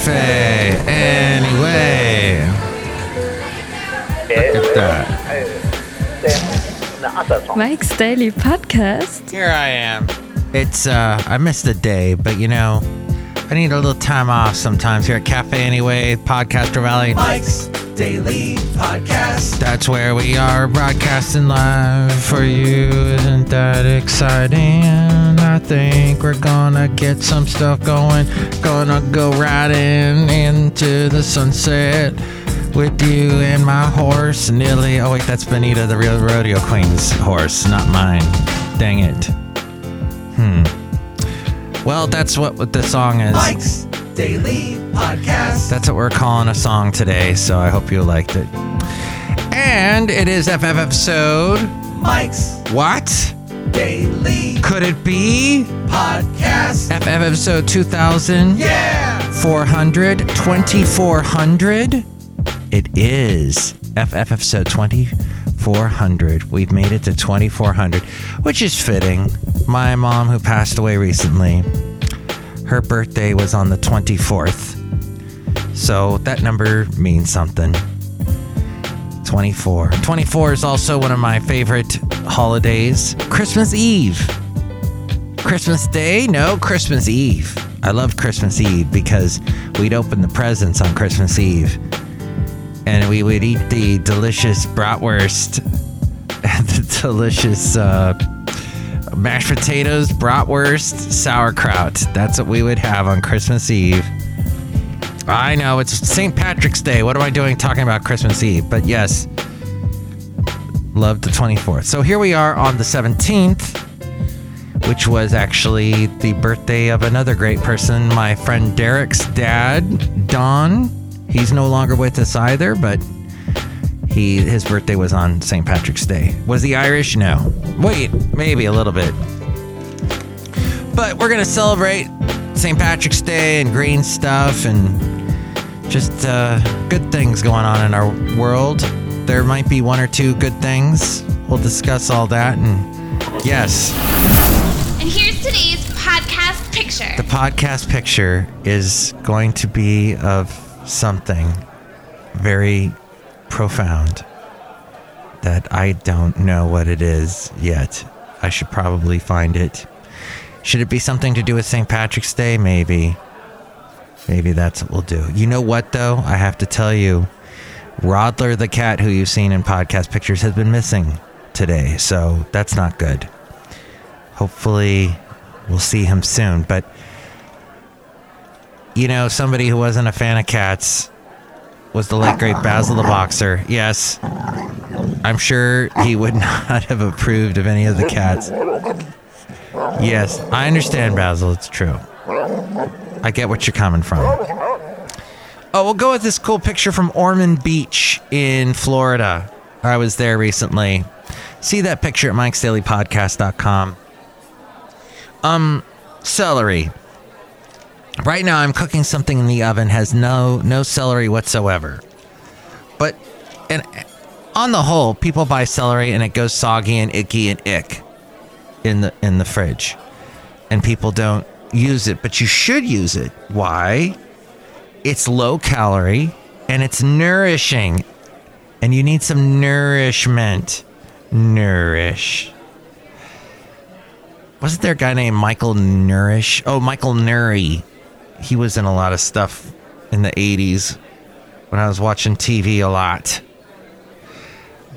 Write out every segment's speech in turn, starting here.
cafe. Anyway, look at that. Mike's Daily Podcast. Here I am. It's uh, I missed a day, but you know, I need a little time off sometimes here at Cafe Anyway, Podcaster Valley. Mike's Daily Podcast. That's where we are broadcasting live for you. Isn't that exciting? I think we're gonna get some stuff going. Gonna go riding into the sunset with you and my horse, Nilly. Oh, wait, that's Benita, the real rodeo queen's horse, not mine. Dang it. Hmm. Well, that's what, what the song is. Mike's Daily Podcast. That's what we're calling a song today, so I hope you liked it. And it is FF episode. Mike's What? Daily Could it be? Podcast. FF episode 2400? Yeah. 2400? It is FF episode 2400. We've made it to 2400, which is fitting. My mom, who passed away recently, her birthday was on the 24th. So that number means something. 24. 24 is also one of my favorite holidays. Christmas Eve. Christmas Day? No, Christmas Eve. I loved Christmas Eve because we'd open the presents on Christmas Eve and we would eat the delicious bratwurst and the delicious uh, mashed potatoes, bratwurst, sauerkraut. That's what we would have on Christmas Eve. I know it's St. Patrick's Day. What am I doing talking about Christmas Eve? But yes, love the 24th. So here we are on the 17th, which was actually the birthday of another great person, my friend Derek's dad, Don. He's no longer with us either, but he his birthday was on St. Patrick's Day. Was he Irish? No. Wait, maybe a little bit. But we're gonna celebrate St. Patrick's Day and green stuff and just uh, good things going on in our world. There might be one or two good things. We'll discuss all that and yes, And here's today's podcast picture. the podcast picture is going to be of something very profound that I don't know what it is yet. I should probably find it. Should it be something to do with St. Patrick's Day? Maybe. Maybe that's what we'll do. You know what, though? I have to tell you, Rodler the cat, who you've seen in podcast pictures, has been missing today. So that's not good. Hopefully, we'll see him soon. But, you know, somebody who wasn't a fan of cats was the late, great Basil the Boxer. Yes. I'm sure he would not have approved of any of the cats. Yes, I understand, Basil. It's true. I get what you're coming from. Oh, we'll go with this cool picture from Ormond Beach in Florida. I was there recently. See that picture at mikesdailypodcast.com. Um, celery. Right now, I'm cooking something in the oven. Has no no celery whatsoever. But and on the whole, people buy celery and it goes soggy and icky and ick in the in the fridge, and people don't use it. But you should use it. Why? It's low calorie and it's nourishing, and you need some nourishment. Nourish. Wasn't there a guy named Michael Nourish? Oh, Michael Nouri. He was in a lot of stuff in the 80s when I was watching TV a lot.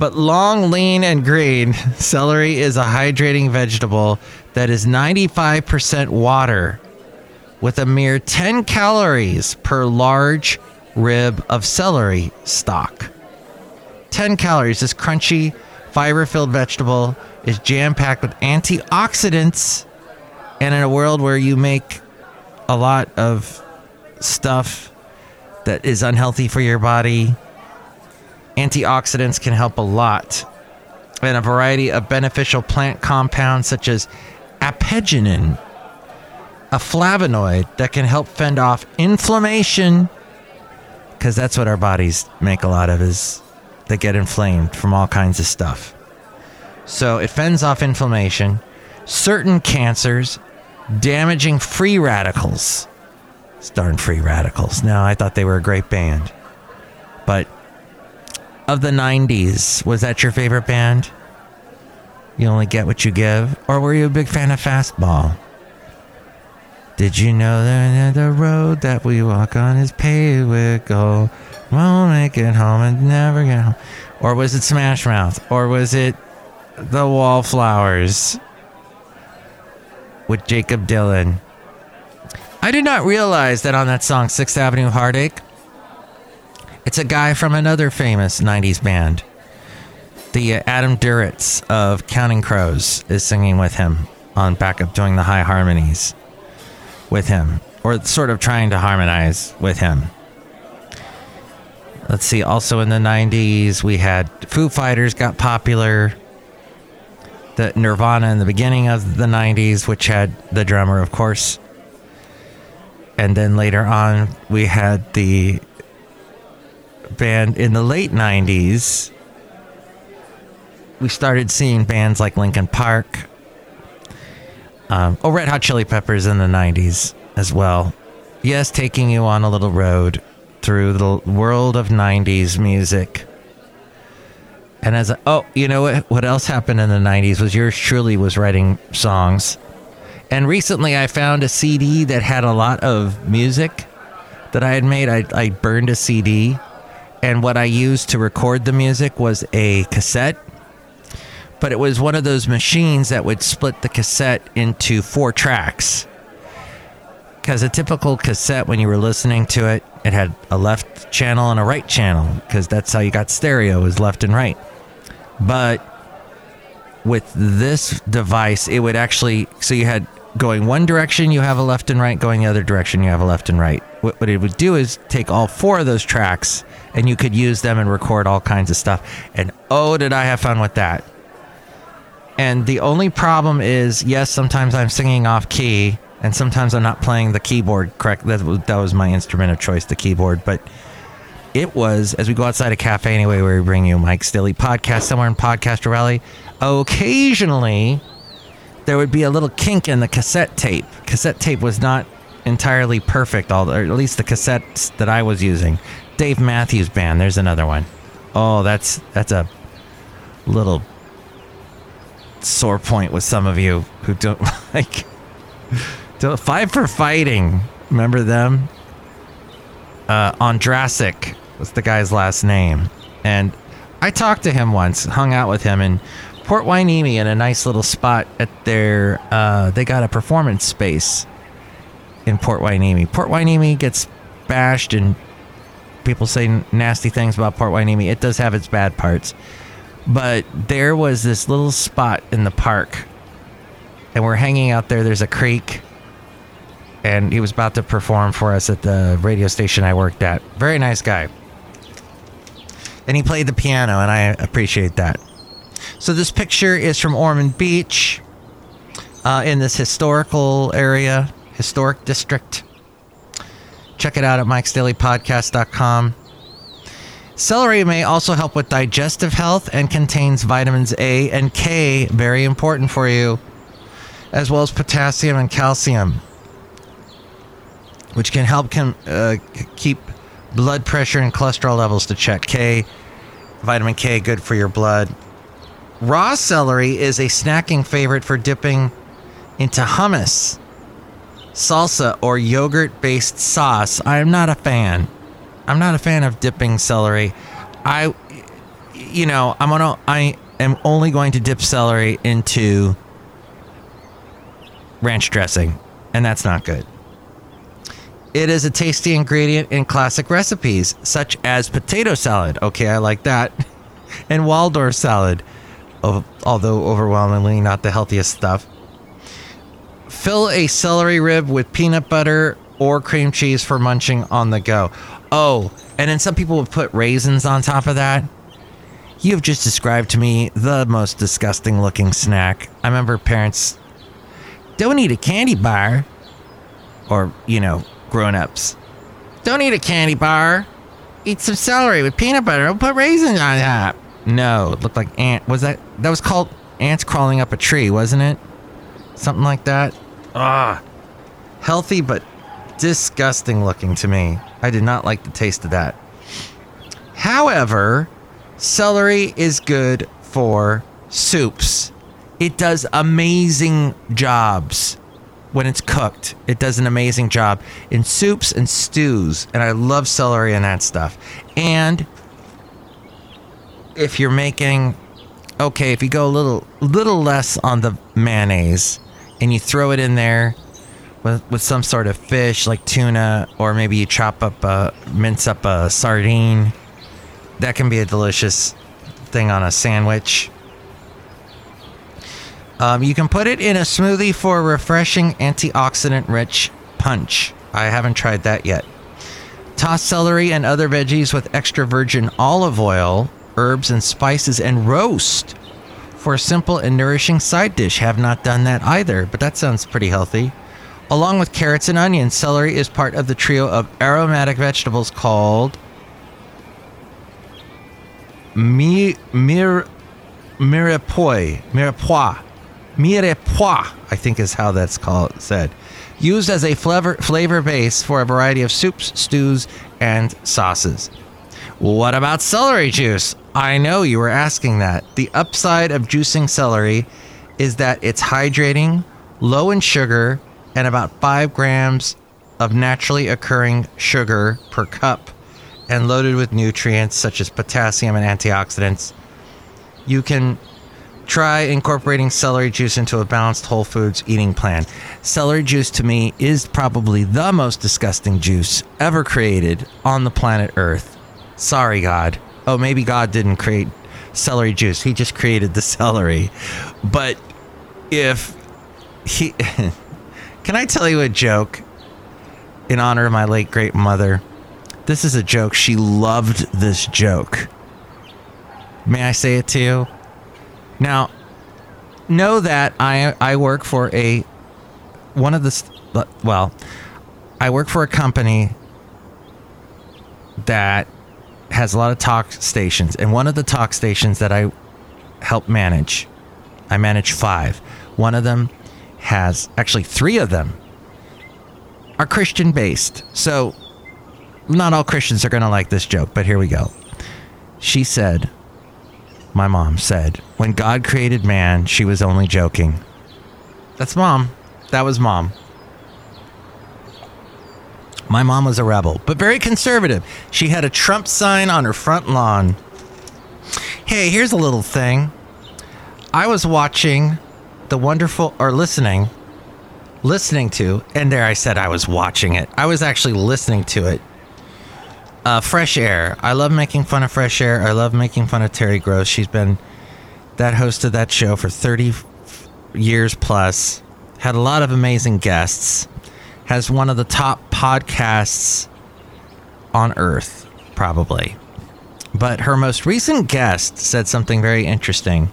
But long, lean, and green, celery is a hydrating vegetable that is 95% water with a mere 10 calories per large rib of celery stock. 10 calories. This crunchy, fiber filled vegetable is jam packed with antioxidants. And in a world where you make a lot of stuff that is unhealthy for your body, antioxidants can help a lot. And a variety of beneficial plant compounds such as apigenin, a flavonoid that can help fend off inflammation because that's what our bodies make a lot of is they get inflamed from all kinds of stuff. So it fends off inflammation, certain cancers, damaging free radicals, It's darn free radicals. No, I thought they were a great band. But of the 90s, was that your favorite band? You only get what you give? Or were you a big fan of Fastball? Did you know that the road that we walk on is paved with gold? Won't make it home and never get home. Or was it Smash Mouth? Or was it The Wallflowers with Jakob Dylan? I did not realize that on that song, Sixth Avenue Heartache, it's a guy from another famous 90s band. The uh, Adam Duritz of Counting Crows is singing with him on backup, doing the high harmonies with him, or sort of trying to harmonize with him. Let's see, also in the 90s, we had Foo Fighters got popular. The Nirvana in the beginning of the 90s, which had the drummer, of course. And then later on, we had the band in the late 90s. We started seeing bands like Linkin Park. Um, oh, Red Hot Chili Peppers in the 90s as well. Yes, taking you on a little road through the world of 90s music. And as a, oh, you know what? What else happened in the 90s was yours truly was writing songs. And recently I found a CD that had a lot of music that I had made. I, I burned a CD. And what I used to record the music was a cassette. But it was one of those machines that would split the cassette into four tracks. Because a typical cassette, when you were listening to it, it had a left channel and a right channel. Because that's how you got stereo, was left and right. But with this device, it would actually, so you had going one direction, you have a left and right, going the other direction, you have a left and right. What, what it would do is take all four of those tracks and you could use them and record all kinds of stuff. And oh, did I have fun with that! And the only problem is, yes, sometimes I'm singing off key, and sometimes I'm not playing the keyboard correct. That was, that was my instrument of choice, the keyboard. But it was, as we go outside a cafe anyway, where we bring you Mike's Daily Podcast, somewhere in Podcaster Valley, occasionally there would be a little kink in the cassette tape. Cassette tape was not entirely perfect, or at least the cassettes that I was using. Dave Matthews Band, there's another one. Oh, that's that's a little sore point with some of you who don't like don't, Five for Fighting. Remember them? Uh, Ondrasik was the guy's last name. And I talked to him once, hung out with him in Port Hueneme in a nice little spot at their, uh, they got a performance space in Port Hueneme. Port Hueneme gets bashed and people say nasty things about Port Hueneme. It does have its bad parts. But there was this little spot in the park, and we're hanging out there. There's a creek, and he was about to perform for us at the radio station I worked at. Very nice guy. And he played the piano, and I appreciate that. So this picture is from Ormond Beach, uh, in this historical area, historic district. Check it out at mikesdailypodcast.com. Celery may also help with digestive health and contains vitamins A and K, very important for you, as well as potassium and calcium, which can help can, uh, keep blood pressure and cholesterol levels to check. K, vitamin K, good for your blood. Raw celery is a snacking favorite for dipping into hummus, salsa, or yogurt based sauce. I am not a fan. I'm not a fan of dipping celery. I, you know, I'm gonna. I am only going to dip celery into ranch dressing, and that's not good. It is a tasty ingredient in classic recipes, such as potato salad. Okay, I like that. And Waldorf salad, although overwhelmingly not the healthiest stuff. Fill a celery rib with peanut butter or cream cheese for munching on the go. Oh, and then some people would put raisins on top of that. You have just described to me the most disgusting looking snack. I remember parents don't eat a candy bar. Or, you know, grown ups. Don't eat a candy bar. Eat some celery with peanut butter. I'll put raisins on top. No, it looked like ant. Was that that was called ants crawling up a tree, wasn't it? Something like that. Ah, healthy but disgusting looking to me. I did not like the taste of that. However, celery is good for soups. It does amazing jobs when it's cooked. It does an amazing job in soups and stews, and I love celery and that stuff. And if you're making okay, if you go a little little less on the mayonnaise and you throw it in there with, with some sort of fish like tuna, or maybe you chop up a mince up a sardine, that can be a delicious thing on a sandwich. Um, you can put it in a smoothie for a refreshing antioxidant rich punch. I haven't tried that yet. Toss celery and other veggies with extra virgin olive oil, herbs, and spices and roast for a simple and nourishing side dish. Have not done that either, but that sounds pretty healthy. Along with carrots and onions, celery is part of the trio of aromatic vegetables called mi, mir, mirepoix, mirepoix, mirepoix, I think is how that's called said. Used as a flavor, flavor base for a variety of soups, stews, and sauces. What about celery juice? I know you were asking that. The upside of juicing celery is that it's hydrating, low in sugar, and about 5 grams of naturally occurring sugar per cup, and loaded with nutrients such as potassium and antioxidants. You can try incorporating celery juice into a balanced whole foods eating plan. Celery juice to me is probably the most disgusting juice ever created on the planet Earth. Sorry, God. Oh, maybe God didn't create celery juice. He just created the celery. But if he. Can I tell you a joke in honor of my late great mother? This is a joke. She loved this joke. May I say it to you? Now, know that I I work for a one of the well, I work for a company that has a lot of talk stations, and one of the talk stations that I help manage, I manage five. One of them has actually three of them are Christian based. So not all Christians are going to like this joke, but here we go. She said, my mom said, when God created man, she was only joking. That's mom. That was mom. My mom was a rebel, but very conservative. She had a Trump sign on her front lawn. Hey, here's a little thing. I was watching the wonderful, or listening, listening to, and there I said I was watching it. I was actually listening to it. Uh, Fresh Air. I love making fun of Fresh Air. I love making fun of Terry Gross. She's been that host of that show for 30 years plus. Had a lot of amazing guests. Has one of the top podcasts on earth, probably. But her most recent guest said something very interesting.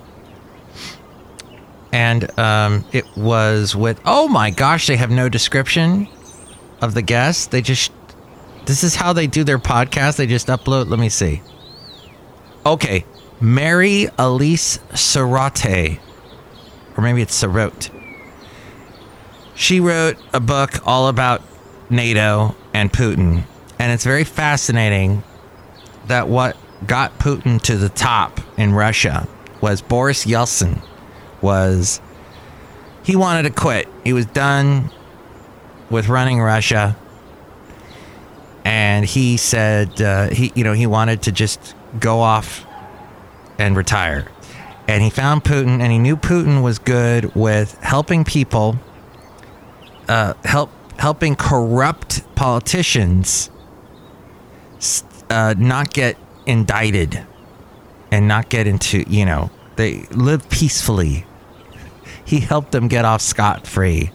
And um, it was with, oh my gosh, they have no description of the guest. They just, this is how they do their podcast. They just upload, let me see. Okay, Mary Elise Sarotte, or maybe it's Sarote. She wrote a book all about NATO and Putin, and it's very fascinating that what got Putin to the top in Russia was Boris Yeltsin was he wanted to quit. He was done with running Russia, and he said uh, he you know he wanted to just go off and retire. And he found Putin, and he knew Putin was good with helping people, uh, help helping corrupt politicians uh, not get indicted and not get into you know they live peacefully. He helped them get off scot free.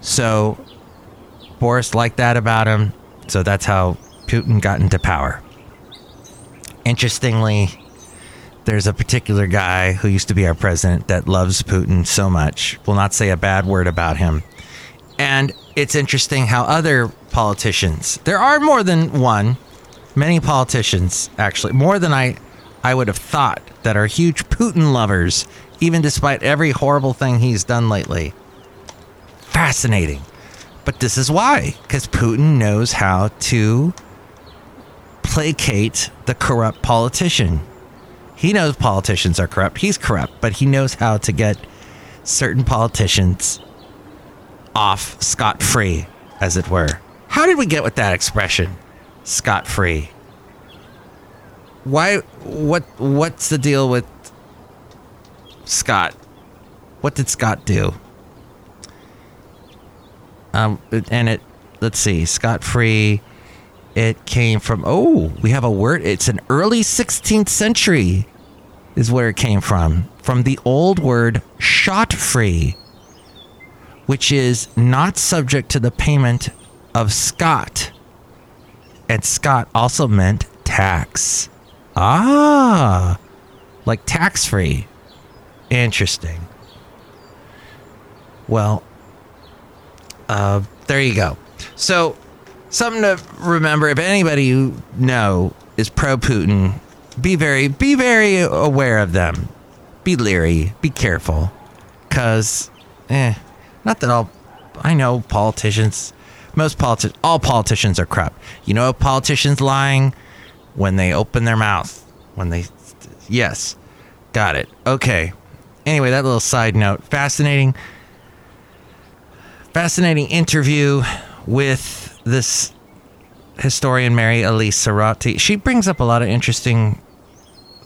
So Boris liked that about him. So that's how Putin got into power. Interestingly, there's a particular guy who used to be our president that loves Putin so much, will not say a bad word about him. And it's interesting how other politicians, there are more than one, many politicians actually, more than I I would have thought that are huge Putin lovers, even despite every horrible thing he's done lately. Fascinating. But this is why, because Putin knows how to placate the corrupt politician. He knows politicians are corrupt. He's corrupt, but he knows how to get certain politicians off scot free, as it were. How did we get with that expression? Scot free. Why what what's the deal with Scott? What did Scott do? Um and it let's see, scot free. It came from oh, we have a word. It's an early 16th century is where it came from. From the old word shot free, which is not subject to the payment of Scott. And Scott also meant tax. Ah, like tax free. Interesting. Well, uh, there you go. So, something to remember if anybody you know is pro Putin, be very be very aware of them. Be leery, be careful. Cuz eh, not that all I know politicians most politicians all politicians are corrupt. You know politician's lying when they open their mouth. When they yes. Got it. Okay. Anyway, that little side note. Fascinating fascinating interview with this historian Mary Elise Sarrati. She brings up a lot of interesting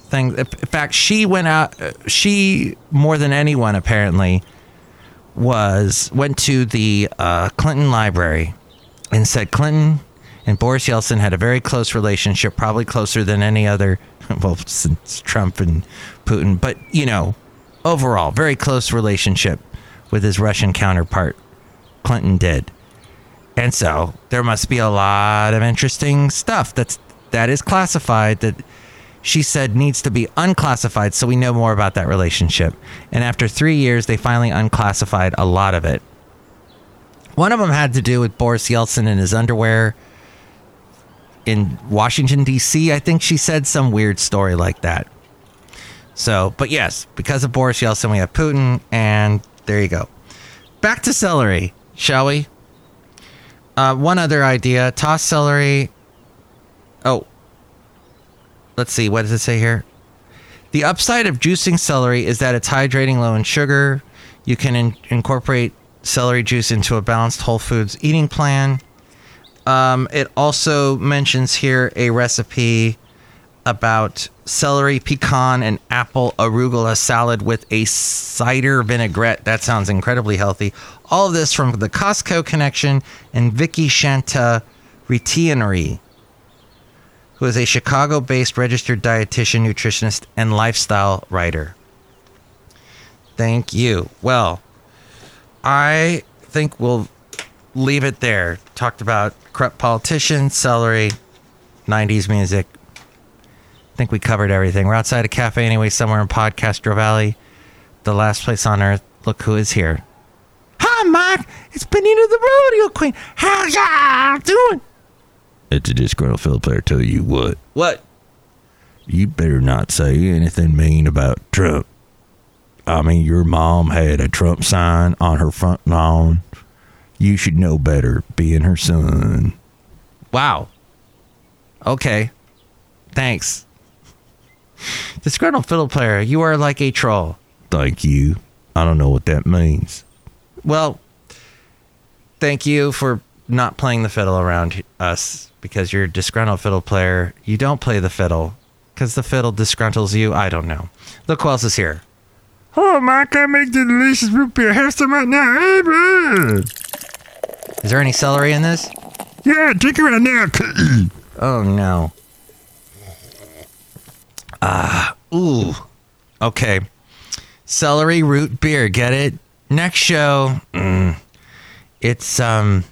things. In fact, she went out. uh, She more than anyone apparently was went to the uh, Clinton Library and said Clinton and Boris Yeltsin had a very close relationship, probably closer than any other. Well, since Trump and Putin, but you know, overall, very close relationship with his Russian counterpart. Clinton did. And so there must be a lot of interesting stuff that's that is classified that she said needs to be unclassified so we know more about that relationship. And after 3 years they finally unclassified a lot of it. One of them had to do with Boris Yeltsin and his underwear in Washington D.C. I think she said some weird story like that. So, but yes, because of Boris Yeltsin we have Putin and there you go. Back to celery, shall we? Uh, one other idea: toss celery. Oh, let's see. What does it say here? The upside of juicing celery is that it's hydrating, low in sugar. You can in- incorporate celery juice into a balanced whole foods eating plan. Um, it also mentions here a recipe about celery, pecan, and apple arugula salad with a cider vinaigrette. That sounds incredibly healthy. All of this from the Costco connection and Vicki Shanta Retelny, who is a Chicago based registered dietitian, nutritionist, and lifestyle writer. Thank you. Well, I think we'll leave it there. Talked about corrupt politicians, celery, 90s music. I think we covered everything. We're outside a cafe anyway, somewhere in Podcaster Valley, the last place on earth. Look who is here. Hi, Mike. It's Benita the Rodeo Queen. How's y'all doing? It's a disgruntled fiddle player tell you what. What? You better not say anything mean about Trump. I mean, your mom had a Trump sign on her front lawn. You should know better, being her son. Wow. Okay. Thanks. Disgruntled fiddle player, you are like a troll. Thank you. I don't know what that means. Well, thank you for not playing the fiddle around us because you're a disgruntled fiddle player. You don't play the fiddle because the fiddle disgruntles you. I don't know. Look who else is here. Oh, Mike, I make the delicious root beer. Have some right now. Hey. Is there any celery in this? Yeah, drink it right now. Oh no. Ah, ooh. Okay. Celery root beer, get it? Next show, mm, it's um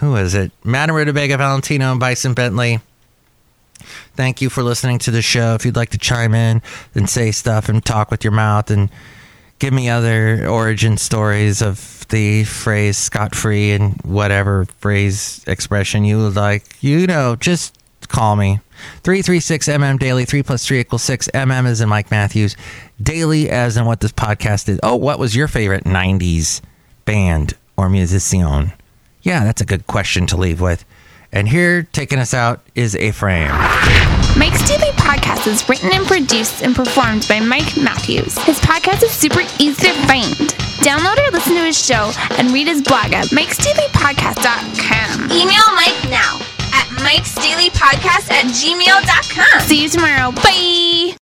who is it? Madam Rutabaga Valentino and Bison Bentley. Thank you for listening to the show. If you'd like to chime in and say stuff and talk with your mouth and give me other origin stories of the phrase scot free and whatever phrase expression you would like, you know, just call me. 336 MM Daily, 3 plus 3 equals 6. MM is in Mike Matthews. Daily as in what this podcast is. Oh, what was your favorite 90s band or musician? Yeah, that's a good question to leave with. And here, taking us out, is a frame. Mike's Daily Podcast is written and produced and performed by Mike Matthews. His podcast is super easy to find. Download or listen to his show and read his blog at mikesdailypodcast.com. Email Mike now at mikesdailypodcast at gmail.com. See you tomorrow. Bye.